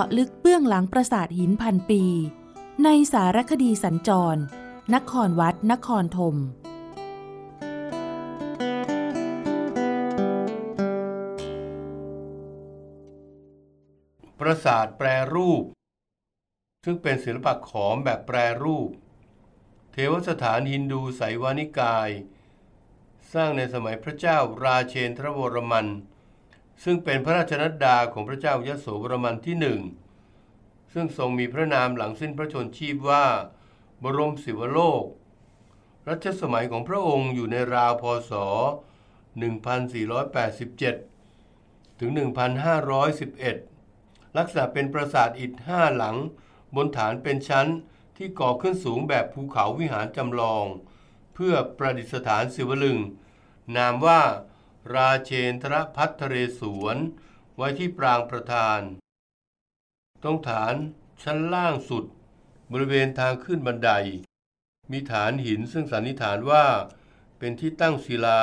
าะลึกเบื้องหลังปราสาทหินพันปี ในสารคดีสัญจร นครวัด นครธมปราสาทแปรรูป ซึ่งเป็นศิลปะขอมแบบแปรรูป เทวสถานฮินดูไสวานิกาย สร้างในสมัยพระเจ้าราเชนทรวรมัน ซึ่งเป็นพระราชนัดดาของพระเจ้ายโสวรมันที่หนึ่งซึ่งทรงมีพระนามหลังสิ้นพระชนชีพว่า บรมศิวโลก รัชสมัยของพระองค์อยู่ในราวพศ 1487 ถึง 1511 ลักษณะเป็นปราสาทอิฐห้าหลัง บนฐานเป็นชั้นที่ก่อขึ้นสูงแบบภูเขาวิหารจำลอง เพื่อประดิษฐานศิวลึง นามว่า ราเชนทรพัทเรศวร ไว้ที่ปรางประธาน ตรงฐานชั้นล่างสุด บริเวณทางขึ้นบันได มีฐานหินซึ่งสันนิษฐานว่า เป็นที่ตั้งศิลา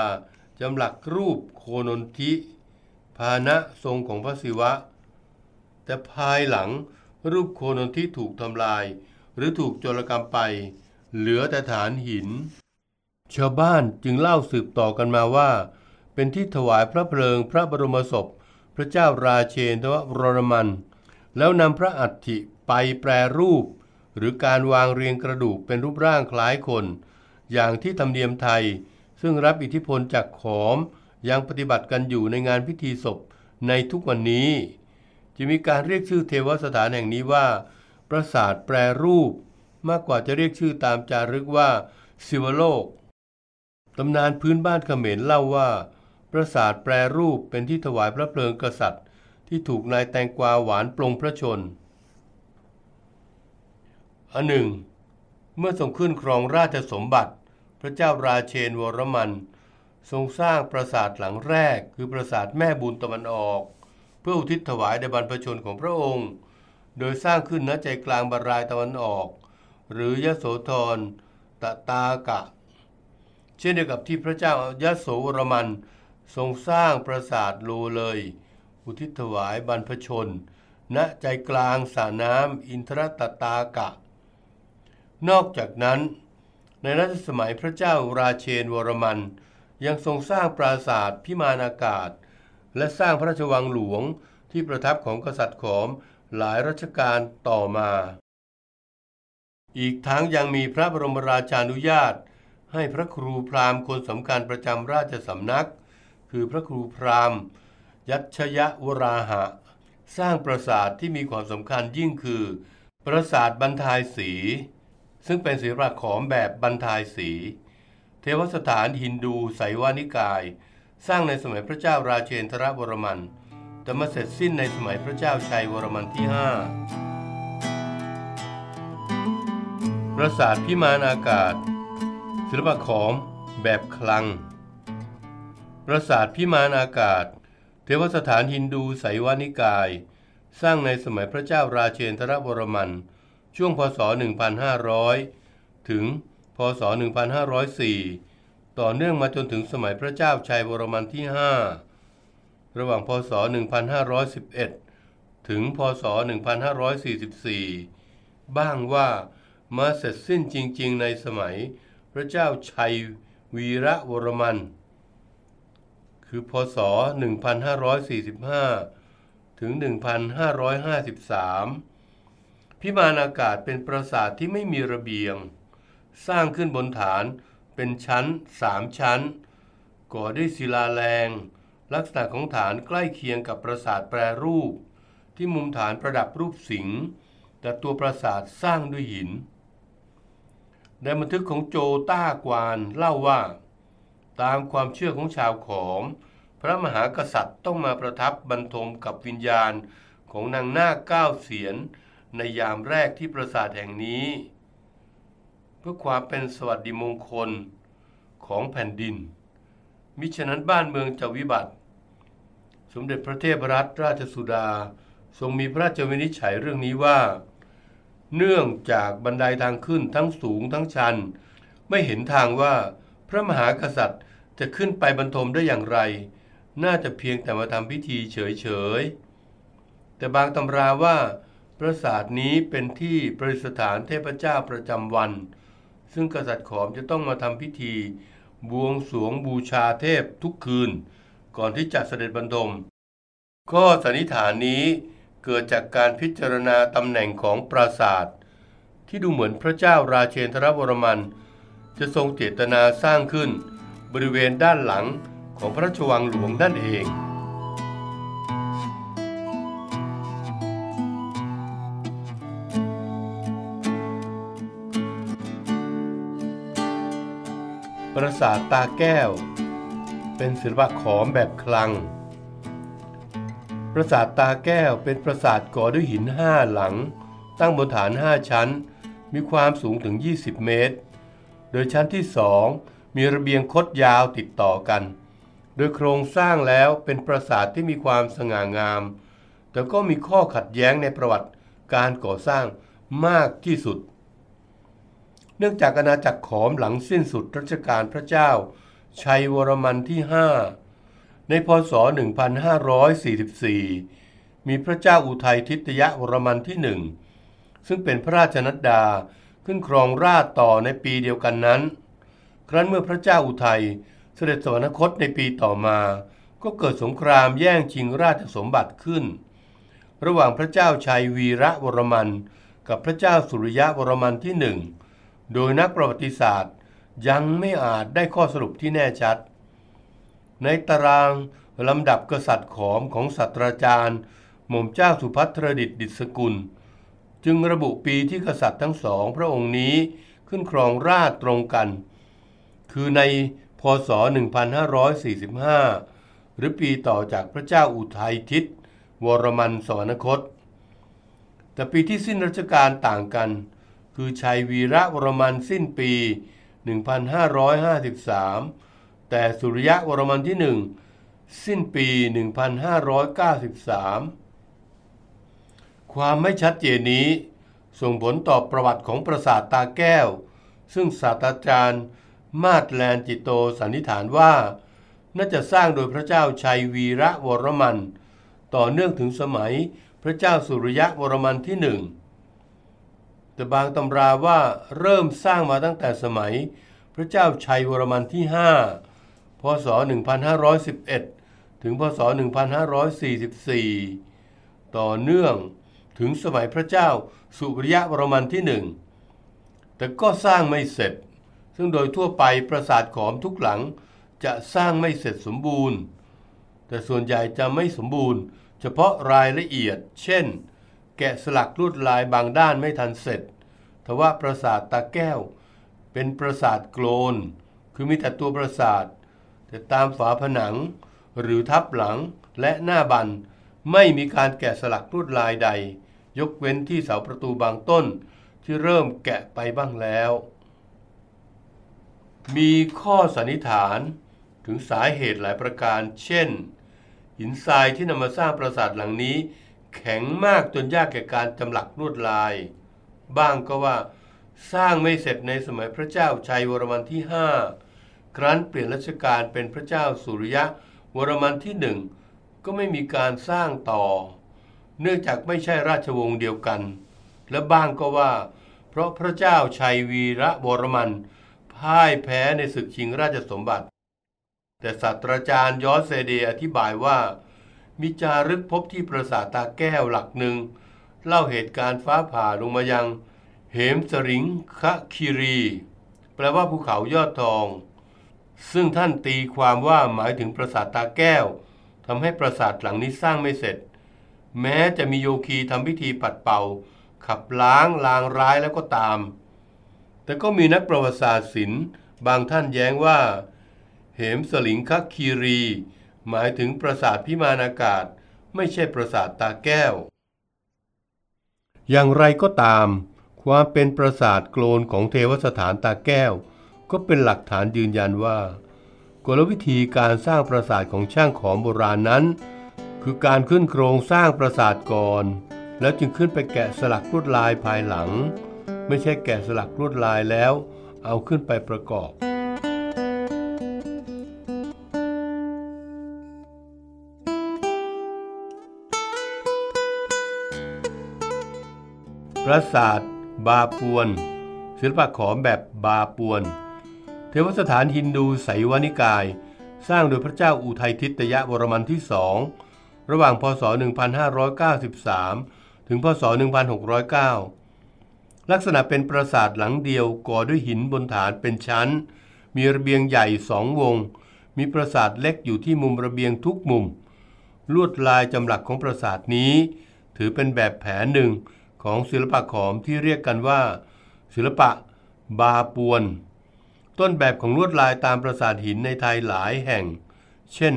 จำหลักรูปโคนนทิพาหนะทรงของพระศิวะ แต่ภายหลังรูปโคนนทิถูกทำลาย หรือถูกโจรกรรมไป เหลือแต่ฐานหิน ชาวบ้านจึงเล่าสืบต่อกันมาว่า เป็นที่ถวายพระเพลิงพระบรมศพ พระเจ้าราเชนทวรรมัน แล้วนำพระอัฐิไปแปรรูป หรือการวางเรียงกระดูกเป็นรูปร่างคล้ายคน อย่างที่ธรรมเนียมไทย ซึ่งรับอิทธิพลจากขอมยังปฏิบัติกันอยู่ในงานพิธีศพในทุกวันนี้ จะมีการเรียกชื่อเทวสถานแห่งนี้ว่า ปราสาทแปรรูป มากกว่าจะเรียกชื่อตามจารึกว่าศิวโลกตำนานพื้นบ้านเขมรเล่าว่า ปราสาทแปรรูปเป็นที่ถวายพระเพลิงกษัตริย์ ที่ถูกนายแตงกวาหวานปลงพระชนอันหนึ่ง เมื่อทรงขึ้นครองราชสมบัติ พระเจ้าราเชนวรมัน ทรงสร้างปราสาทหลังแรก คือปราสาทแม่บุญตะวันออก เพื่ออุทิศถวายแด่บรรพชนของพระองค์ โดยสร้างขึ้นณใจกลางบารายตะวันออก หรือยโสธรตะตากะ เช่นเดียวกับที่พระเจ้ายโสวรมัน ทรงสร้างปราสาทโลเลย อุทิศถวายบรรพชน ณใจกลางสระน้ำอินทรตตากะ นอกจากนั้น ในรัชสมัยพระเจ้าราเชนวรมัน ยังทรงสร้างปราสาทพิมานอากาศ และสร้างพระราชวังหลวงที่ประทับของกษัตริย์ขอมหลายรัชกาลต่อมา อีกทั้งยังมีพระบรมราชานุญาต ให้พระครูพราหมณ์คนสำคัญประจำราชสำนัก คือพระครูพราหมณ์ ยัชยะวราหะ สร้างปราสาทที่มีความสำคัญยิ่งคือ ปราสาทบรรทายสี ซึ่งเป็นศิลปะขอมแบบบรรทายสี เทวสถานฮินดูไสวานิกาย สร้างในสมัยพระเจ้าราเชนทรวรมันแต่มาเสร็จสิ้นในสมัยพระเจ้าชัยวรมันที่ 5 ปราสาทพิมานอากาศ ศิลปะขอมแบบคลัง ปราสาทพิมานอากาศ เทวสถานฮินดูไสยวานิกาย สร้างในสมัยพระเจ้าราเชนทรวรมัน ช่วงพศ 1500 ถึง พศ 1504 ต่อเนื่องมาจนถึงสมัยพระเจ้าชัยวรมันที่ 5 ระหว่างพศ 1511 ถึง พศ 1544 บ้างว่ามาเสร็จสิ้นจริง ๆ ในสมัยพระเจ้าชัยวีระวรมัน คือพศ 1545 ถึง 1553 พิมานอากาศเป็นปราสาทที่ไม่มีระเบียง สร้างขึ้นบนฐานเป็นชั้นสามชั้น ก่อด้วยศิลาแรง ลักษณะของฐานใกล้เคียงกับปราสาทแปรรูป ที่มุมฐานประดับรูปสิงห์แต่ตัวปราสาทสร้างด้วยหินในบันทึกของโจต้ากวานเล่าว่า ตามความเชื่อของชาวขอม พระมหากษัตริย์ต้องมาประทับบรรทมกับวิญญาณของนางนาคเก้าเสียน ในยามแรกที่ปราสาทแห่งนี้ เพื่อความเป็นสวัสดิมงคลของแผ่นดิน มิฉะนั้นบ้านเมืองจะวิบัติ สมเด็จพระเทพรัตนราชสุดาทรงมีพระราชวินิจฉัยเรื่องนี้ว่า เนื่องจากบันไดาทางขึ้นทั้งสูงทั้งชัน ไม่เห็นทางว่าพระมหากษัตริย์จะขึ้นไปบรรทมได้อย่างไร น่าจะเพียงแต่มาทำพิธีเฉยๆ แต่บางตำราว่าปราสาทนี้เป็นที่ประดิษฐานเทพเจ้าประจำวัน ซึ่งกษัตริย์ขอมจะต้องมาทำพิธี บวงสรวงบูชาเทพทุกคืน ก่อนที่จะเสด็จบรรทมก็สันนิษฐานนี้เกิดจากการพิจารณาตำแหน่งของปราสาท ที่ดูเหมือนพระเจ้าราเชนทรวรมัน จะทรงเจตนาสร้างขึ้น บริเวณด้านหลัง ของพระราชวังหลวงนั่นเองปราสาทตาแก้ว เป็นศิลปะขอมแบบคลัง ปราสาทตาแก้วเป็นปราสาทก่อด้วยหินห้าหลัง ตั้งบนฐานห้าชั้น มีความสูงถึง 20 เมตร โดยชั้นที่สองมีระเบียงคดยาวติดต่อกัน โดยโครงสร้างแล้วเป็นปราสาทที่มีความสง่างาม แต่ก็มีข้อขัดแย้งในประวัติการก่อสร้างมากที่สุด เนื่องจากอาณาจักรขอมหลังสิ้นสุดรัชกาลพระเจ้า ชัยวรมันที่ 5 ในพศ 1544 มีพระเจ้าอุทัยทิตยวรมันที่หนึ่งซึ่งเป็นพระราชนัดดาขึ้นครองราชต่อในปีเดียวกันนั้น ครั้นเมื่อพระเจ้าอุทัย เสด็จสวรรคตในปีต่อมา ก็เกิดสงครามแย่งชิงราชสมบัติขึ้น ระหว่างพระเจ้าชัยวีระวรมันกับพระเจ้าสุริยะวรมันที่หนึ่งโดยนักประวัติศาสตร์ยังไม่อาจได้ข้อสรุปที่แน่ชัด ในตารางลำดับกษัตริย์ขอมของศาสตราจารย์ หม่อมเจ้าสุพัทรดิตดิษกุล จึงระบุปีที่กษัตริย์ทั้งสองพระองค์นี้ขึ้นครองราชตรงกัน คือใน พศ 1545 หรือปีต่อจากพระเจ้าอุทัยทิตวรมันสวรรคต แต่ปีที่สิ้นรัชกาลต่างกัน คือชัยวีระวรมันสิ้นปี 1553 แต่สุริยะวรมันที่หนึ่งสิ้นปี 1593 ความไม่ชัดเจนนี้ส่งผลต่อประวัติของปราสาทตาแก้ว ซึ่งศาสตราจารย์ มาดแลนจิตโตสันนิษฐานว่า น่าจะสร้างโดยพระเจ้าชัยวีระวรมัน ต่อเนื่องถึงสมัยพระเจ้าสุริยะวรมันที่หนึ่งแต่บางตำราว่าเริ่มสร้างมาตั้งแต่สมัย พระเจ้าชัยวรมันที่5พศ 1511 ถึงพศ 1544 ต่อเนื่องถึงสมัยพระเจ้าสุริยะวรมันที่หนึ่งแต่ก็สร้างไม่เสร็จ ซึ่งโดยทั่วไปปราสาทขอมทุกหลังจะสร้างไม่เสร็จสมบูรณ์ แต่ส่วนใหญ่จะไม่สมบูรณ์ เฉพาะรายละเอียด เช่น แกะสลักลวดลายบางด้านไม่ทันเสร็จ ทว่าปราสาทตาแก้ว เป็นปราสาทโกลน คือมีแต่ตัวปราสาท แต่ตามฝาผนัง หรือทับหลังและหน้าบัน ไม่มีการแกะสลักลวดลายใด ยกเว้นที่เสาประตูบางต้นที่เริ่มแกะไปบ้างแล้ว มีข้อสันนิษฐานถึงสาเหตุหลายประการ เช่น หินทรายที่นำมาสร้างปราสาทหลังนี้ แข็งมากจนยากแก่การจำหลักลวดลาย บ้างก็ว่าสร้างไม่เสร็จในสมัยพระเจ้าชัยวรมันที่ห้าครั้นเปลี่ยนรัชกาลเป็นพระเจ้าสุริยะวรมันที่หนึ่งก็ไม่มีการสร้างต่อ เนื่องจากไม่ใช่ราชวงศ์เดียวกัน และบ้างก็ว่า เพราะพระเจ้าชัยวีระวรมัน พ่ายแพ้ในศึกชิงราชสมบัติ แต่ศาสตราจารย์ยอสเซเดอธิบายว่า มีจารึกพบที่ปราสาทตาแก้วหลักหนึ่ง เล่าเหตุการณ์ฟ้าผ่าลงมายัง เหมสริงคะคิรี แปลว่าภูเขายอดทอง ซึ่งท่านตีความว่าหมายถึงปราสาทตาแก้วทำให้ปราสาทหลังนี้สร้างไม่เสร็จ แม้จะมีโยคีทำพิธีปัดเป่า ขับล้างลางร้ายแล้วก็ตาม แต่ก็มีนักประวัติศาสตร์ศิลป์บางท่านแย้งว่า เหมสลิงคคีรี หมายถึงปราสาทพิมานอากาศ ไม่ใช่ปราสาทตาแก้ว อย่างไรก็ตาม ความเป็นปราสาทโกลนของเทวสถานตาแก้ว ก็เป็นหลักฐานยืนยันว่ากลวิธีการสร้างปราสาทของช่างของโบราณนั้น คือการขึ้นโครงสร้างปราสาทก่อน แล้วจึงขึ้นไปแกะสลักลวดลายภายหลัง ไม่ใช่แกะสลักลวดลายแล้ว เอาขึ้นไปประกอบ ปราสาท บาปวน ศิลปะขอมแบบบาปวน เทวสถานฮินดูไสวานิกาย สร้างโดยพระเจ้าอุทัยทิตยะวรมันที่สองระหว่างพศ 1593 ถึงพศ 1609 ลักษณะเป็นปราสาทหลังเดียวก่อด้วยหินบนฐานเป็นชั้น มีระเบียงใหญ่สองวง มีปราสาทเล็กอยู่ที่มุมระเบียงทุกมุม ลวดลายจำหลักของปราสาทนี้ ถือเป็นแบบแผนหนึ่งของศิลปะขอมที่เรียกกันว่า ศิลปะบาปวน ต้นแบบของลวดลายตามปราสาทหินในไทยหลายแห่ง เช่น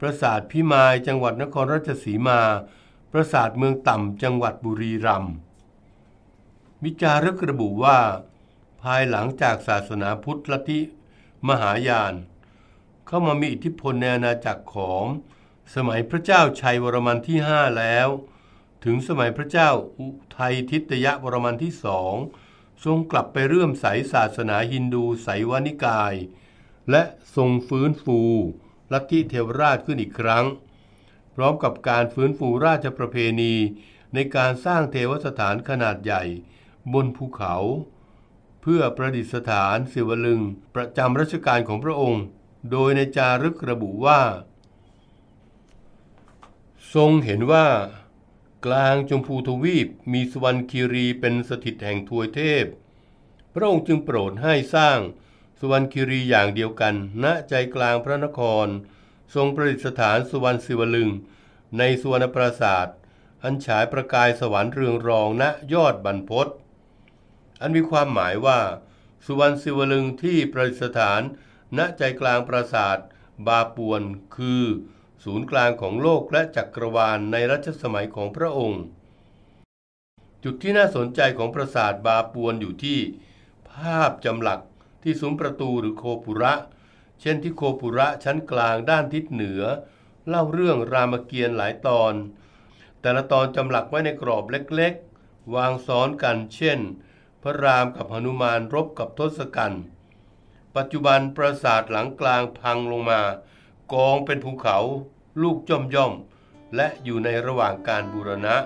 ปราสาทพิมายจังหวัดนครราชสีมา ปราสาทเมืองต่ำจังหวัดบุรีรัมย์ วิจารึกระบุว่า ภายหลังจากศาสนาพุทธลัทธิมหายาน เข้ามามีอิทธิพลในอาณาจักรของสมัยพระเจ้าชัยวรมันที่ห้าแล้ว ถึงสมัยพระเจ้าอุทัยทิตยะวรมันที่สองทรงกลับไปเรื่มใสศาสนาฮินดูไสวานิกาย และทรงฟื้นฟูลัทธิเทวราชขึ้นอีกครั้ง พร้อมกับการฟื้นฟูราชประเพณีในการสร้างเทวสถานขนาดใหญ่ บนภูเขา เพื่อประดิษฐานศิวลึงประจำรัชกาลของพระองค์ โดยในจารึกระบุว่า ทรงเห็นว่า กลางชมพูทวีปมีสวรรคีรีเป็นสถิตแห่งทวยเทพ พระองค์จึงโปรดให้สร้างสวรรคีรีอย่างเดียวกัน ณใจกลางพระนคร ทรงประดิษฐานสวรรณศิวลึง ในสวนปราศาสตร์อันฉายประกายสวรรค์เรืองรองณยอดบรรพต อันมีความหมายว่า สุวรรณศิวลึงที่ประดิษฐาน ณใจกลางปราสาท บาปวน คือ ศูนย์กลางของโลกและจักรวาลในรัชสมัยของพระองค์ จุดที่น่าสนใจของปราสาทบาปวนอยู่ที่ ภาพจำหลักที่ซุ้มประตูหรือโคปุระ เช่นที่โคปุระชั้นกลางด้านทิศเหนือ เล่าเรื่องรามเกียรติ์หลายตอน แต่ละตอนจำหลักไว้ในกรอบเล็กๆ วางซ้อนกัน เช่น พระรามกับหนุมานรบกับทศกัณฐ์ปัจจุบันปราสาทหลังกลางพังลงมา กองเป็นภูเขา ลูกย่อมย่อม และอยู่ในระหว่างการบูรณะ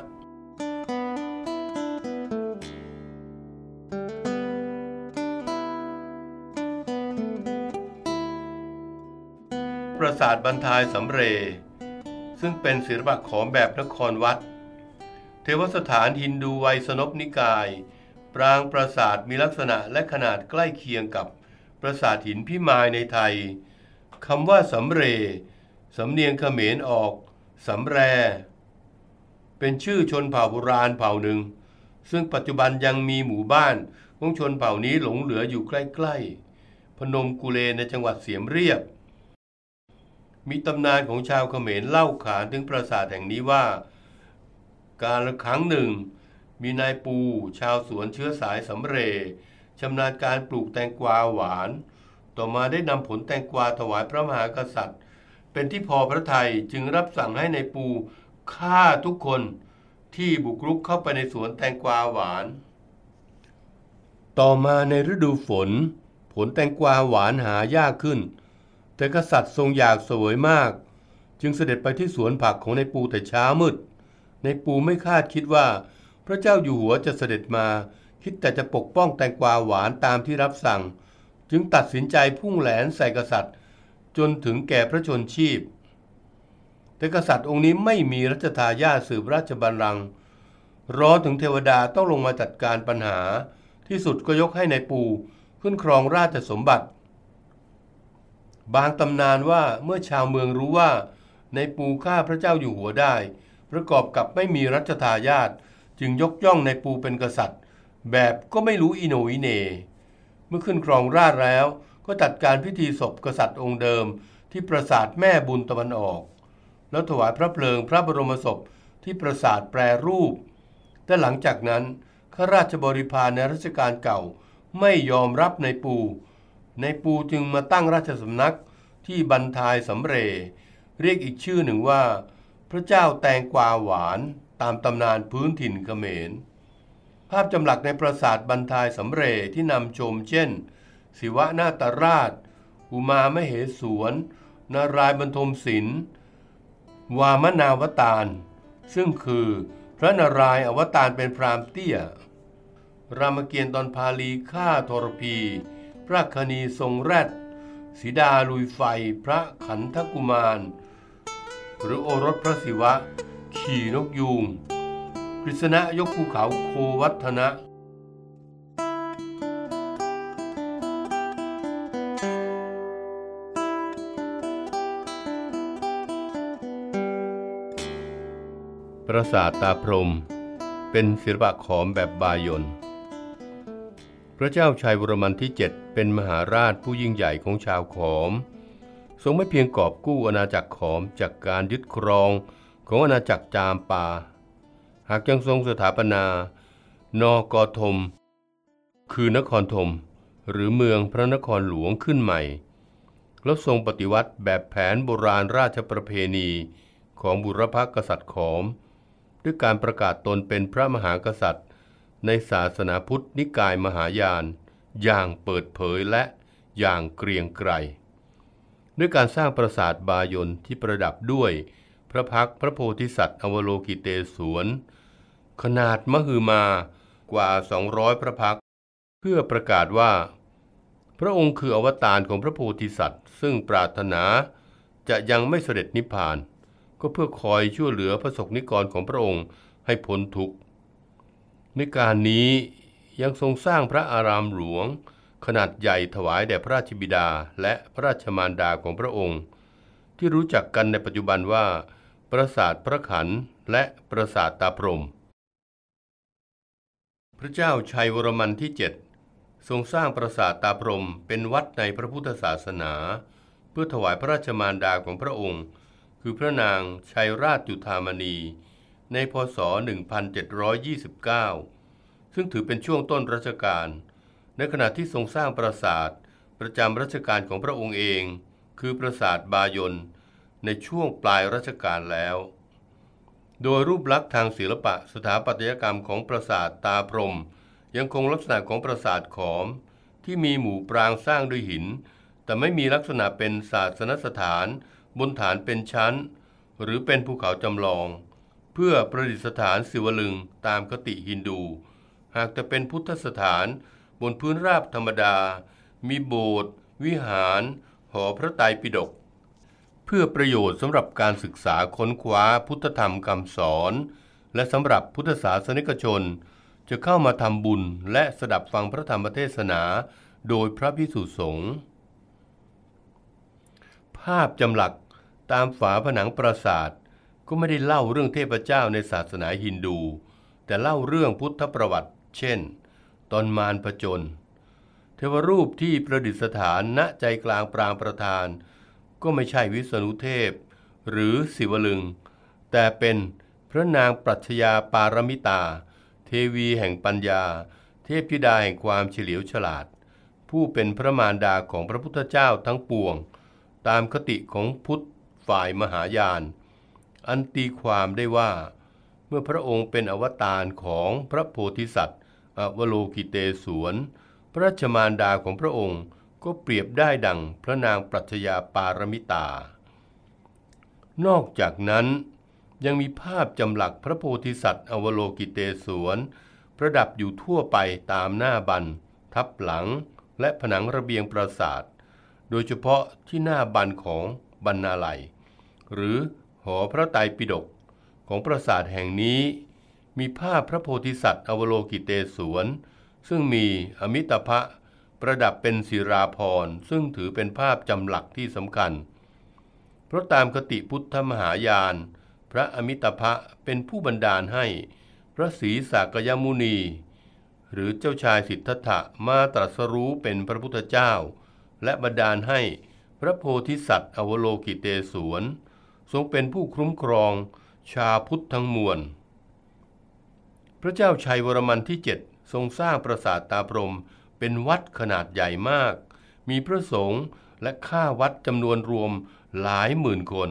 ปราสาทบรรทายสำเร ซึ่งเป็นศิลปะขอมแบบนครวัด เทวสถานฮินดูไวยสนพนิกาย ปรางปราสาทมีลักษณะและขนาดใกล้เคียงกับปราสาทหินพิมายในไทยคำว่าสำเรสำเนียงเขมรออกสำแร เป็นชื่อชนเผ่าโบราณเผ่าหนึ่ง ซึ่งปัจจุบันยังมีหมู่บ้านของชนเผ่านี้หลงเหลืออยู่ใกล้ๆ พนมกุเลในจังหวัดเสียมเรียบ มีตำนานของชาวเขมรเล่าขานถึงปราสาทแห่งนี้ว่า การละครั้งหนึ่ง มีนายปู ชาวสวนเชื้อสายสำเรชำนาญการปลูกแตงกวาหวาน ต่อมาได้นำผลแตงกวาถวายพระมหากษัตริย์ เป็นที่พอพระทัยจึงรับสั่งให้ในายปูฆ่าทุกคนที่บุกรุกเข้าไปในสวนแตงกวาหวาน ต่อมาในฤดูฝน ผลแตงกวาหวานหายากขึ้น แต่กษัตริย์ทรงอยากสวยมาก จึงเสด็จไปที่สวนผักของในายปูแต่เช้ามืด ในายปูไม่คาดคิดว่า พระเจ้าอยู่หัวจะเสด็จมา คิดแต่จะปกป้องแตงกวาหวานตามที่รับสั่ง จึงตัดสินใจพุ่งแหลนใส่กษัตริย์ จนถึงแก่พระชนชีพ แต่กษัตริย์องค์นี้ไม่มีรัชทายาทสืบราชบัลลังก์รอถึงเทวดาต้องลงมาจัดการปัญหา ที่สุดก็ยกให้ในายปูขึ้นครองราชสมบัติ บางตำนานว่าเมื่อชาวเมืองรู้ว่า ในปูฆ่าพระเจ้าอยู่หัวได้ ประกอบกับไม่มีรัชทายาท จึงยกย่องในปูเป็นกษัตริย์ แบบก็ไม่รู้อิโนอิเน เมื่อขึ้นครองราชแล้ว ก็จัดการพิธีศพกษัตริย์องค์เดิม ที่ปราสาทแม่บุญตะวันออก แล้วถวายพระเพลิงพระบรมศพที่ปราสาทแปรรูป แต่หลังจากนั้นข้าราชบริพารในรัชกาลเก่าไม่ยอมรับในปู ในปูจึงมาตั้งราชสำนักที่บันทายสำเร เรียกอีกชื่อหนึ่งว่า พระเจ้าแตงกวาหวาน ตามตำนานพื้นถิ่นเขมร ภาพจำหลักในปราสาทบันทายสำเรที่นำชมเช่น ศิวะนาตราช อุมามเหสวนนารายบรรทมศิลป์วามนาวตารซึ่งคือพระนารายอวตารเป็นพรามเตี้ย รามเกียรติ์ตอนพาลีฆ่าทรพี พระคณีทรงแรดสีดาลุยไฟ พระขันธกุมาร หรือโอรสพระศิวะ ขี่นกยูงกฤษณะยกภูเขาโควัฒนะปราสาทตาพรหมเป็นศิลปะขอมแบบบายนพระเจ้าชัยวรมันที่ 7 เป็นมหาราชผู้ยิ่งใหญ่ของชาวขอม ทรงไม่เพียงกอบกู้อาณาจักรขอมจากการยึดครอง ของอาณาจักรจามปา หากยังทรงสถาปนา นกอธมคือนครธมหรือเมืองพระนครหลวงขึ้นใหม่ แล้วทรงปฏิวัติแบบแผนโบราณราชประเพณีของบุรพกษัตริย์ขอม ด้วยการประกาศตนเป็นพระมหากษัตริย์ ในศาสนาพุทธนิกายมหายาน อย่างเปิดเผยและอย่างเกรียงไกรด้วยการสร้างปราสาทบายนที่ประดับด้วย พระพักพระโพธิสัตว์อวโลกิเตศวนขนาดมหึมากว่า 200 พระพักเพื่อประกาศว่า พระองค์คืออวตารของพระโพธิสัตว์ ซึ่งปรารถนาจะยังไม่เสด็จนิพพาน ก็เพื่อคอยช่วยเหลือพระสกนิกรของพระองค์ให้พ้นทุกข์ในการนี้ยังทรงสร้างพระอารามหลวง ขนาดใหญ่ถวายแด่พระราชบิดาและพระราชมารดาของพระองค์ ที่รู้จักกันในปัจจุบันว่า ปราสาทพระขันและปราสาทตาพรม พระเจ้าชัยวรมันที่ 7 ทรงสร้างปราสาทตาพรมเป็นวัดในพระพุทธศาสนา เพื่อถวายพระราชมารดาของพระองค์ คือพระนางชัยราชจุธามณี ในพศ 1729 ซึ่งถือเป็นช่วงต้นรัชกาลในขณะที่ทรงสร้างปราสาทประจำรัชกาลของพระองค์เอง คือปราสาทบายน ในช่วงปลายรัชกาลแล้ว โดยรูปลักษณ์ทางศิลปะสถาปัตยกรรมของปราสาทตาพรหมยังคงลักษณะของปราสาทขอม ที่มีหมู่ปรางสร้างด้วยหิน แต่ไม่มีลักษณะเป็นศาสนสถานบนฐานเป็นชั้น หรือเป็นภูเขาจำลอง เพื่อประดิษฐานศิวลึงตามคติฮินดู หากแต่เป็นพุทธสถานบนพื้นราบธรรมดา มีโบสถ์วิหาร หอพระไตรปิฎก พื่อประโยชน์สำหรับการศึกษาค้นคว้าพุทธธรรมคำสอน และสำหรับพุทธศาสนิกชน จะเข้ามาทำบุญและสดับฟังพระธรรมเทศนา โดยพระพิสุสงฆ์ภาพจำหลักตามฝาผนังปราสาทก็ไม่ได้เล่าเรื่องเทพเจ้าในศาสนาฮินดู แต่เล่าเรื่องพุทธประวัติ เช่น ตอนมารผจญเทวรูปที่ประดิษฐานณใจกลางปรางประธาน ก็ไม่ใช่วิษณุเทพ หรือศิวลึง แต่เป็นพระนางปรัชญาปารมิตา เทวีแห่งปัญญา เทพธิดาแห่งความเฉลียวฉลาด ผู้เป็นพระมารดาของพระพุทธเจ้าทั้งปวง ตามคติของพุทธฝ่ายมหายาน อันตีความได้ว่า เมื่อพระองค์เป็นอวตารของพระโพธิสัตว์อวโลกิเตศวน พระชมารดาของพระองค์ ก็เปรียบได้ดังพระนางปรัชญาปารมิตา นอกจากนั้นยังมีภาพจำหลักพระโพธิสัตว์อวโลกิเตศวนประดับอยู่ทั่วไปตามหน้าบัน ทับหลังและผนังระเบียงปราสาท โดยเฉพาะที่หน้าบันของบรรณาลัย หรือหอพระไตรปิฎกของปราสาทแห่งนี้ มีภาพพระโพธิสัตว์อวโลกิเตศวนซึ่งมีอมิตภะ ประดับเป็นศิราพรซึ่งถือเป็นภาพจำหลักที่สำคัญ เพราะตามคติพุทธมหายาน พระอมิตภะเป็นผู้บันดาลให้ พระศรีสากยมุนี หรือเจ้าชายสิทธัตถะมาตรัสรู้เป็นพระพุทธเจ้า และบันดาลให้พพระโพธิสัตว์ อวโลกิเตศวนทรงเป็นผู้คุ้มครองชาพุทธทั้งมวล พระเจ้าชัยวรมันที่เจ็ดทรงสร้างปราสาทตาพรม เป็นวัดขนาดใหญ่มาก มีพระสงฆ์และค่าวัดจำนวนรวมหลายหมื่นคน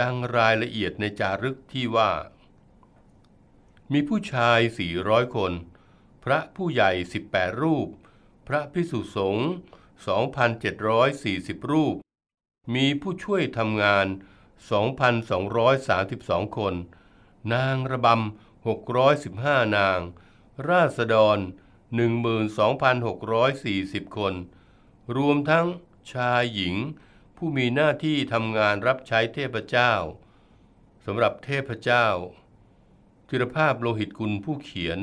ดังรายละเอียดในจารึกที่ว่า มีผู้ชายสี่ร้อยคน พระผู้ใหญ่สิบแปดรูป พระพิสุสงฆ์2,740 รูป มีผู้ช่วยทำงาน 2,232 คน นางระบำ615 นาง ราษฎร 12,640 คน รวมทั้งชายหญิง ผู้มีหน้าที่ทำงานรับใช้เทพเจ้าสำหรับเทพเจ้าธิรภาพโลหิตกุลผู้เขียน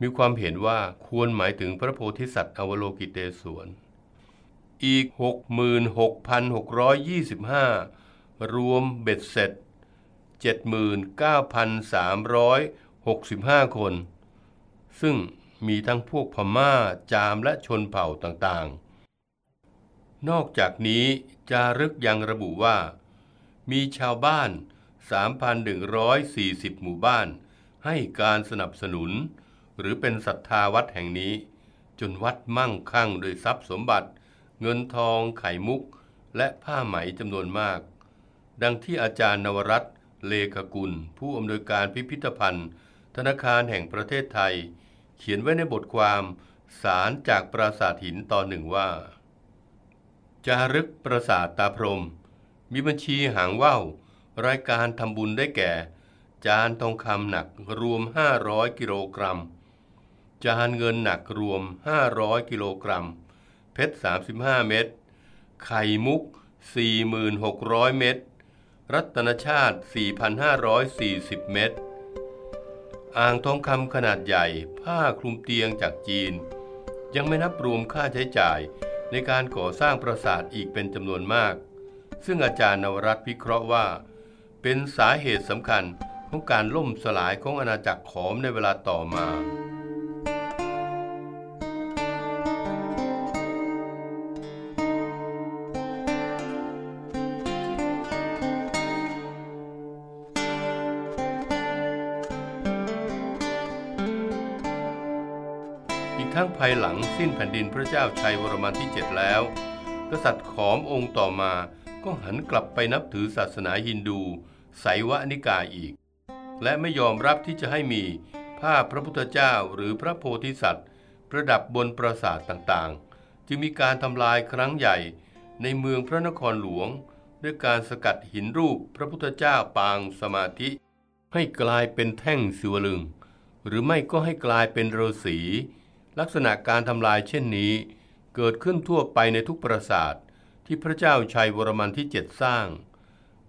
มีความเห็นว่าควรหมายถึงพระโพธิสัตว์อวโลกิเตศวน อีก 66,625 รวมเบ็ดเสร็จ 79,365 คน ซึ่ง มีทั้งพวกพม่า จามและชนเผ่าต่างๆ นอกจากนี้จารึกยังระบุว่า มีชาวบ้าน 3,140 หมู่บ้าน ให้การสนับสนุน หรือเป็นศรัทธาวัดแห่งนี้ จนวัดมั่งคั่งโดยทรัพย์สมบัติ เงินทองไข่มุก และผ้าไหมจำนวนมาก ดังที่อาจารย์นวรัตน์เลขกุล ผู้อำนวยการพิพิธภัณฑ์ ธนาคารแห่งประเทศไทย เขียนไว้ในบทความสารจากปราสาทหินตอนหนึ่งว่า จารึกปราสาทตาพรม มีบัญชีหางว่าวรายการทำบุญได้แก่ จานทองคำหนักรวม 500 กิโลกรัม จานเงินหนักรวม 500 กิโลกรัม เพชร 35 เม็ด ไข่มุก 4,600 เม็ด รัตนชาติ 4,540 เม็ด อ่างทองคำขนาดใหญ่ผ้าคลุมเตียงจากจีน ยังไม่นับรวมค่าใช้จ่ายในการก่อสร้างปราสาทอีกเป็นจำนวนมาก ซึ่งอาจารย์นวรัตน์วิเคราะห์ว่า เป็นสาเหตุสำคัญของการล่มสลายของอาณาจักรขอมในเวลาต่อมาายหลังสิ้นแผ่นดินพระเจ้าชัยวรมันที่เจ็ดแล้ว กษัตริย์ขอมองค์ต่อมาก็หันกลับไปนับถือศาสนาฮินดูไสวนิกายอีก และไม่ยอมรับที่จะให้มีภาพพระพุทธเจ้าหรือพระโพธิสัตว์ ประดับบนปราสาทต่างๆ จึงมีการทำลายครั้งใหญ่ในเมืองพระนครหลวง ด้วยการสกัดหินรูปพระพุทธเจ้าปางสมาธิ ให้กลายเป็นแท่งสิวลึง หรือไม่ก็ให้กลายเป็นฤาษี ลักษณะการทำลายเช่นนี้ เกิดขึ้นทั่วไปในทุกปราสาทที่พระเจ้าชัยวรมันที่เจ็ดสร้าง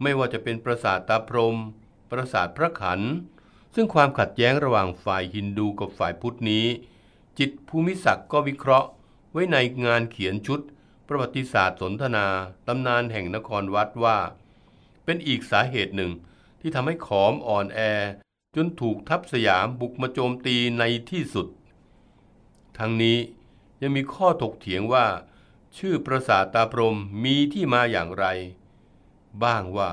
ไม่ว่าจะเป็นปราสาทตาพรม ปราสาทพระขัน ซึ่งความขัดแย้งระหว่างฝ่ายฮินดูกับฝ่ายพุทธนี้ จิตภูมิศักดิ์ก็วิเคราะห์ ไว้ในงานเขียนชุด ประวัติศาสตร์สนทนาตำนานแห่งนครวัดว่า เป็นอีกสาเหตุหนึ่งที่ทำให้ขอมอ่อนแอ จนถูกทัพสยามบุกมาโจมตีในที่สุด ทั้งนี้ยังมีข้อถกเถียงว่า ชื่อปราสาทตาพรมมีที่มาอย่างไร บ้างว่า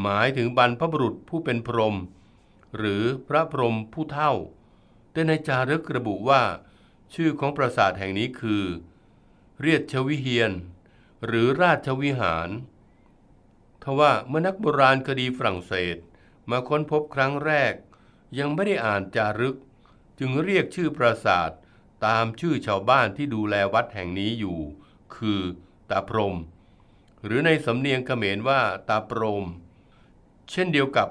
หมายถึงบรรพบุรุษผู้เป็นพรหมหรือพระพรหมผู้เท่า แต่ในจารึกระบุว่า ชื่อของปราสาทแห่งนี้คือ เรียชวิเฮียน หรือราชวิหารทว่าเมื่อนักโบราณคดีฝรั่งเศส มาค้นพบครั้งแรก ยังไม่ได้อ่านจารึก จึงเรียกชื่อปราสาท ตามชื่อชาวบ้านที่ดูแลวัดแห่งนี้อยู่ คือตาพรม หรือในสำเนียงเขมรว่าตาพรม เช่นเดียวกับ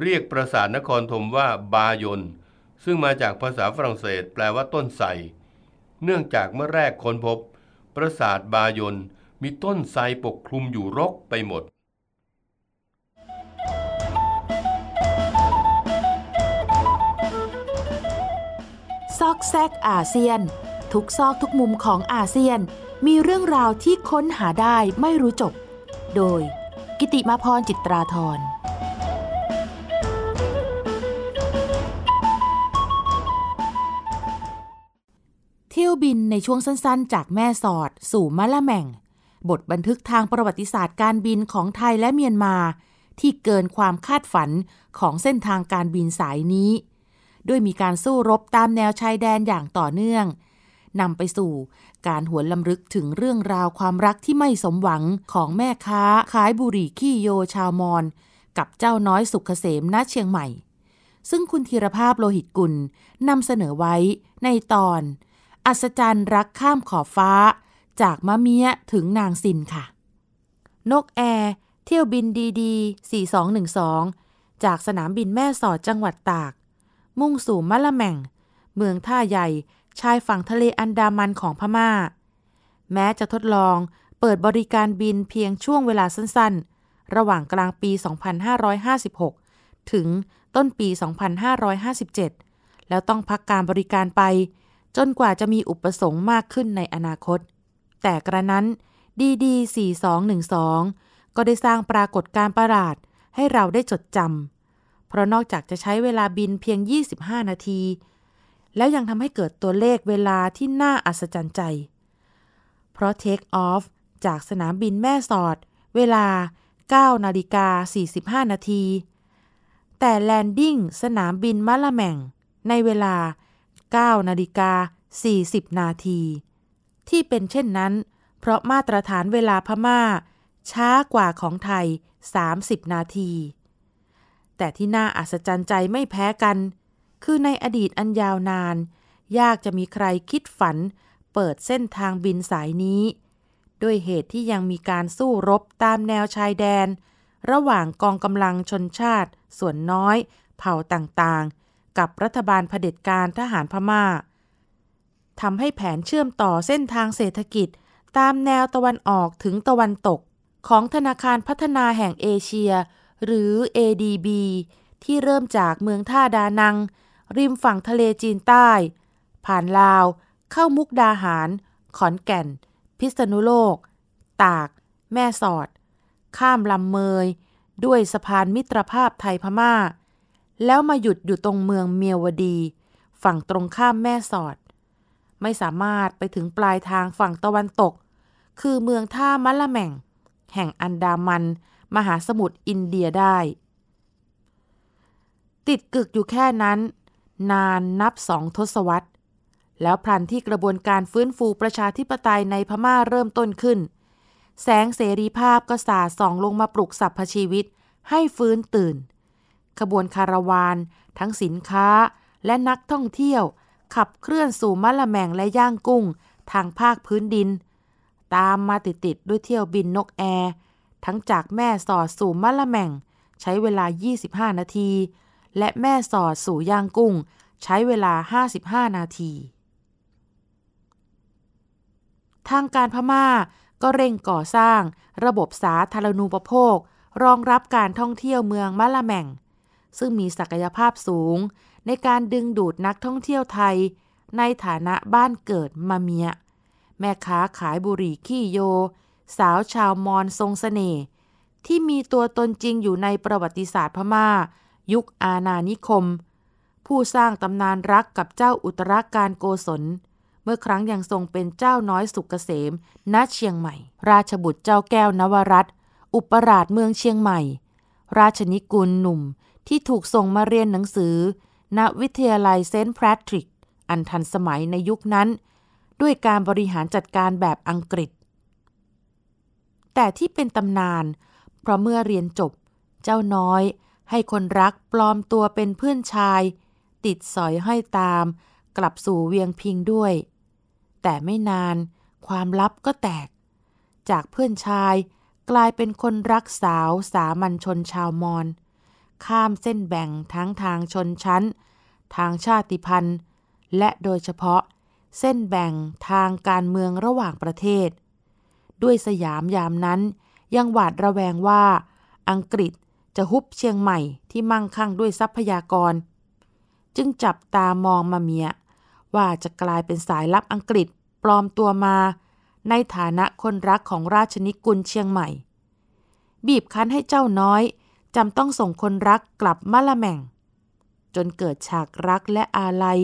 เรียกปราสาทนครธมว่าบายนซึ่งมาจากภาษาฝรั่งเศสแปลว่าต้นไทรเนื่องจากเมื่อแรกค้นพบ ปราสาทบายนมีต้นไทรปกคลุมอยู่รกไปหมด อกแซกอาเซียน ทุกซอกทุกมุมของอาเซียน มีเรื่องราวที่ค้นหาได้ไม่รู้จบ โดย กิติมาพรจิตราธรเที่ยวบินในช่วงสั้นๆ จากแม่สอด สู่มะละแม่ง บทบันทึกทางประวัติศาสตร์การบินของไทยและเมียนมา ที่เกินความคาดฝันของเส้นทางการบินสายนี้ ด้วยมีการสู้รบตามแนวชายแดนอย่างต่อเนื่องนำไปสู่การหวนลำลึกถึงเรื่องราวความรักที่ไม่สมหวังของแม่ค้าขายบุหรี่ขี้โยชาวมอญกับเจ้าน้อยสุขเกษมณเชียงใหม่ ซึ่งคุณธีรภาพโลหิตกุลนำเสนอไว้ในตอน อัศจรรย์รักข้ามขอบฟ้า จากมะเมียถึงนางสินค่ะ นกแอร์เที่ยวบินดีดี4212 จากสนามบินแม่สอดจังหวัดตาก มุ่งสู่มะละแม่ง เมืองท่าใหญ่ ชายฝั่งทะเลอันดามันของพมา่า แม้จะทดลองเปิดบริการบินเพียงช่วงเวลาสั้นๆ ระหว่างกลางปี 2556 ถึงต้นปี 2557 แล้วต้องพักการบริการไป จนกว่าจะมีอุปสงค์มากขึ้นในอนาคต แต่กระนั้นดีดี4212 ก็ได้สร้างปรากฏการประหลาดให้เราได้จดจำ เพราะนอกจากจะใช้เวลาบินเพียง 25 นาที แล้วยังทำให้เกิดตัวเลขเวลาที่น่าอัศจรรย์ใจ เพราะเทคออฟจากสนามบินแม่สอด เวลา 9 นาฬิกา 45 นาที แต่แลนดิ้งสนามบินมะละแม่ง ในเวลา 9 นาฬิกา 40 นาที ที่เป็นเช่นนั้น เพราะมาตรฐานเวลาพม่า ช้ากว่าของไทย 30 นาที แต่ที่น่าอัศจรรย์ใจไม่แพ้กัน คือในอดีตอันยาวนาน ยากจะมีใครคิดฝัน เปิดเส้นทางบินสายนี้ ด้วยเหตุที่ยังมีการสู้รบตามแนวชายแดน ระหว่างกองกำลังชนชาติ ส่วนน้อย เผ่าต่างๆ กับรัฐบาลเผด็จการทหารพมา่าทำให้แผนเชื่อมต่อเส้นทางเศรษฐกิจ ตามแนวตะวันออกถึงตะวันตก ของธนาคารพัฒนาแห่งเอเชีย หรือ ADB ที่เริ่มจากเมืองท่าดานัง ริมฝั่งทะเลจีนใต้ ผ่านลาว เข้ามุกดาหาร ขอนแก่น พิษณุโลก ตาก แม่สอด ข้ามลำเมย ด้วยสะพานมิตรภาพไทยพมา่า แล้วมาหยุดอยู่ตรงเมืองเมียวดี ฝั่งตรงข้ามแม่สอด ไม่สามารถไปถึงปลายทางฝั่งตะวันตก คือเมืองท่ามะละแม่ง แห่งอันดามัน มหาสมุทรอินเดียได้ ติดกึกอยู่แค่นั้น นานนับสองทศวรรษ แล้วพลันที่กระบวนการฟื้นฟูประชาธิปไตยในพม่าเริ่มต้นขึ้น แสงเสรีภาพก็สาดส่องลงมาปลุกสรรพชีวิตให้ฟื้นตื่น ขบวนคาราวาน ทั้งสินค้าและนักท่องเที่ยว ขับเคลื่อนสู่มะละแมงและย่างกุ้งทางภาคพื้นดิน ตามมาติดๆด้วยเที่ยวบินนกแอร์ ทั้งจากแม่สอดสู่มะละแมงใช้เวลา 25 นาที และแม่สอดสู่ย่างกุ้ง ใช้เวลา 55 นาที ทางการพม่าก็เร่งก่อสร้างระบบสาธารณูปโภค รองรับการท่องเที่ยวเมืองมะละแม่ง ซึ่งมีศักยภาพสูง ในการดึงดูดนักท่องเที่ยวไทย ในฐานะบ้านเกิดมาเมีย แม่ค้าขายบุหรี่ขี้โย สาวชาวมอญทรงสเสน่ห์ที่มีตัวตนจริงอยู่ในประวัติศาสตร์พม่า ยุคอาณานิคม ผู้สร้างตำนานรักกับเจ้าอุตราการโกศล เมื่อครั้งยังทรงเป็นเจ้าน้อยสุกเกษมณเชียงใหม่ ราชบุตรเจ้าแก้วนวรัตอุปราชเมืองเชียงใหม่ ราชนิกุลหนุ่มที่ถูกส่งมาเรียนหนังสือ ณวิทยาลัยเซนต์แพทริก อันทันสมัยในยุคนั้น ด้วยการบริหารจัดการแบบอังกฤษ แต่ที่เป็นตำนาน เพราะเมื่อเรียนจบ เจ้าน้อย ให้คนรักปลอมตัวเป็นเพื่อนชาย ติดสอยห้อยตาม กลับสู่เวียงพิงด้วย แต่ไม่นาน ความลับก็แตก จากเพื่อนชายกลายเป็นคนรักสาวสามัญชนชาวมอญข้ามเส้นแบ่งทั้งทางชนชั้น ทางชาติพันธุ์ และโดยเฉพาะ เส้นแบ่งทางการเมืองระหว่างประเทศ ด้วยสยามยามนั้น ยังหวาดระแวงว่า อังกฤษจะฮุบเชียงใหม่ที่มั่งคั่งด้วยทรัพยากร จึงจับตามองมาเมีย ว่าจะกลายเป็นสายลับอังกฤษปลอมตัวมา ในฐานะคนรักของราชนิกุลเชียงใหม่ บีบคั้นให้เจ้าน้อยจำต้องส่งคนรักกลับมะละแม่ง จนเกิดฉากรักและอาลัย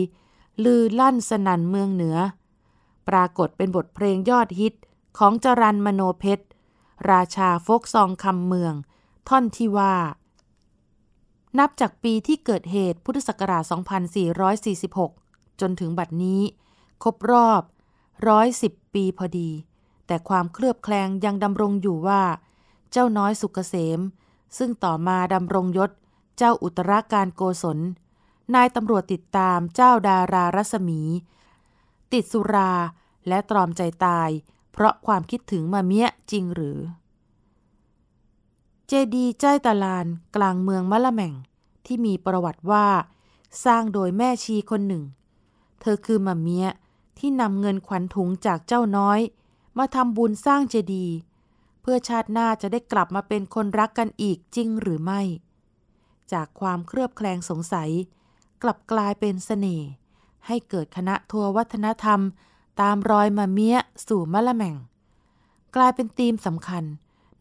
ลือลั่นสนันเมืองเหนือ ปรากฏเป็นบทเพลงยอดฮิต ของจรันมโนเพชร ราชาโฟกซองคำเมือง ท่อนที่ว่า นับจากปีที่เกิดเหตุพุทธศักราช 2446 จนถึงบัดนี้ ครบรอบ 110 ปีพอดี แต่ความเคลือบแคลงยังดำรงอยู่ว่า เจ้าน้อยสุกเกษม ซึ่งต่อมาดำรงยศ เจ้าอุตราการโกศล นายตำรวจติดตามเจ้าดารารัศมี ติดสุราและตรอมใจตาย เพราะความคิดถึงมาเมียจริงหรือ เจดีใจตาลานกลางเมืองมะละแม่งที่มีประวัติว่า สร้างโดยแม่ชีคนหนึ่ง เธอคือมาเมียที่นำเงินขวัญถุงจากเจ้าน้อย มาทำบุญสร้างเจดีย์เพื่อชาติหน้าจะได้กลับมาเป็นคนรักกันอีกจริงหรือไม่ จากความเครือบแคลงสงสัย กลับกลายเป็นเสน่ห์ให้เกิดคณะทัวร์วัฒนธรรม ตามรอยมาเมียสู่มะละแม่ง กลายเป็นธีมสำคัญ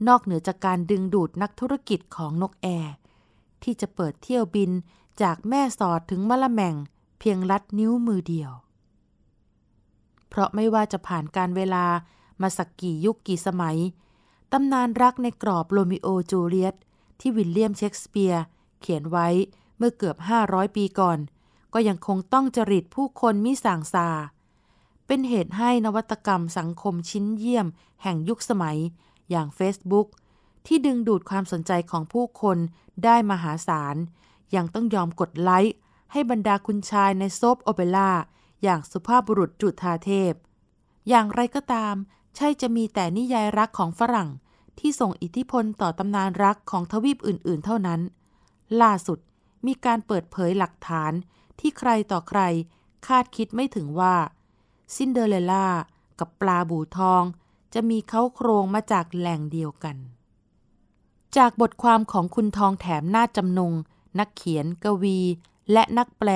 นอกเหนือจากการดึงดูดนักธุรกิจของนกแอร์ ที่จะเปิดเที่ยวบินจากแม่สอดถึงมะละแม่ง เพียงลัดนิ้วมือเดียว เพราะไม่ว่าจะผ่านกาลเวลามาสักกี่ยุคกี่สมัย ตำนานรักในกรอบโรมิโอจูเลียต ที่วิลเลียมเชกสเปียร์เขียนไว้เมื่อเกือบ 500 ปีก่อน ก็ยังคงต้องจริตผู้คนมิสางซา เป็นเหตุให้นวัตกรรมสังคมชิ้นเยี่ยม แห่งยุคสมัย อย่าง Facebook ที่ดึงดูดความสนใจของผู้คนได้มหาศาล ยังต้องยอมกดไลค์ ให้บรรดาคุณชายในโซฟโอเปร่าอย่างสุภาพบุรุษจุธาเทพ อย่างไรก็ตาม ใช่จะมีแต่นิยายรักของฝรั่ง ที่ส่งอิทธิพลต่อตำนานรักของทวีปอื่น ๆ เท่านั้น ล่าสุดมีการเปิดเผยหลักฐานที่ใครต่อใครคาดคิดไม่ถึงว่า ซินเดอเรลล่ากับปลาบู่ทอง จะมีเค้าโครงมาจากแหล่งเดียวกัน จากบทความของคุณทองแถมนาถจำนง นักเขียน กวี และนักแปล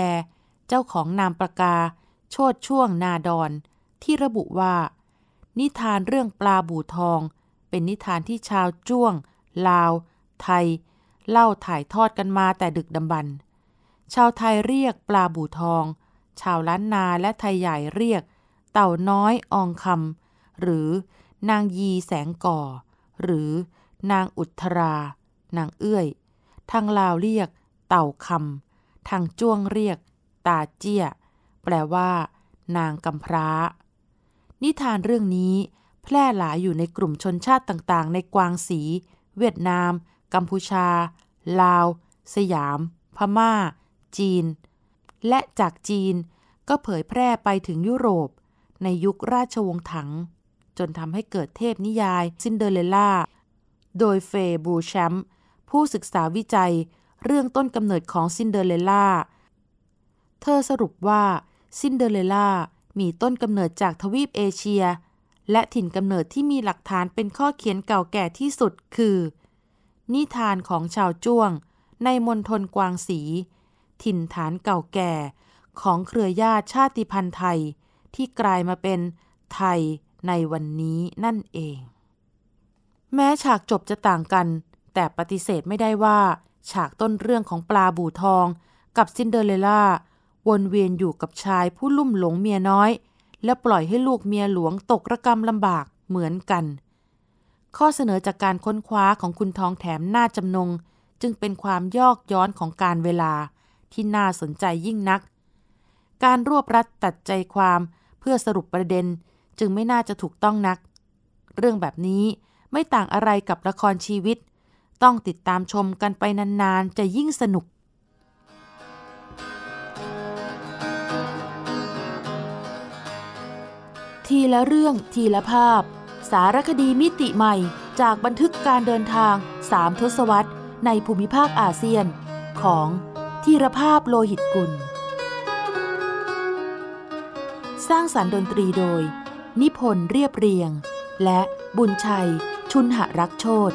เจ้าของนามปากกา โชติช่วงนาดอน ที่ระบุว่า นิทานเรื่องปลาบู่ทอง เป็นนิทานที่ชาวจ้วง ลาว ไทย เล่าถ่ายทอดกันมาแต่ดึกดำบรรพ์ชาวไทยเรียกปลาบูทอง ชาวล้านนาและไทยใหญ่เรียก เต่าน้อยอองคำหรือนางยีแสงก่อ หรือนางอุทรา นางเอื้อย ทางลาวเรียก เต่าคำทางจ้วงเรียก ตาเจี้ย แปลว่า นางกำพร้า นิทานเรื่องนี้แพร่หลายอยู่ในกลุ่มชนชาติต่างๆ ในกวางสี เวียดนาม กัมพูชา ลาว สยาม พม่า จีน และจากจีนก็เผยแพร่ไปถึงยุโรป ในยุคราชวงศ์ถัง จนทำให้เกิดเทพนิยายซินเดอเรลล่า โดยเฟย์บูแชมป์ผู้ศึกษาวิจัยเรื่องต้นกำเนิดของซินเดอเรลล่า เธอสรุปว่าซินเดอเรลล่ามีต้นกำเนิดจากทวีปเอเชีย และถิ่นกำเนิดที่มีหลักฐานเป็นข้อเขียนเก่าแก่ที่สุดคือ นิทานของชาวจ้วง ในมณฑลกวางสี ถิ่นฐานเก่าแก่ของเครือญาติชาติพันธุ์ไทย ที่กลายมาเป็นไทยในวันนี้นั่นเอง แม้ฉากจบจะต่างกัน แต่ปฏิเสธไม่ได้ว่า ฉากต้นเรื่องของปลาบูทอง กับซินเดอเรลล่า วนเวียนอยู่กับชายผู้ลุ่มหลงเมียน้อย และปล่อยให้ลูกเมียหลวงตกระกรรมลำบากเหมือนกัน ข้อเสนอจากการค้นคว้าของคุณทองแถมหน้าจำนง จึงเป็นความยอกย้อนของการเวลาที่น่าสนใจยิ่งนัก การรวบรัดตัดใจความ เพื่อสรุปประเด็นจึงไม่น่าจะถูกต้องนัก เรื่องแบบนี้ไม่ต่างอะไรกับละครชีวิต ต้องติดตามชมกันไปนานๆ จะยิ่งสนุก ทีละเรื่องทีละภาพ สารคดีมิติใหม่จากบันทึกการเดินทางสามทศวรรษในภูมิภาคอาเซียน ของทีรภาพโลหิตกุล ร้างสารรค์ดนตรีโดย นิพนธ์เรียบเรียง และบุญชัย ชุนหรักโชต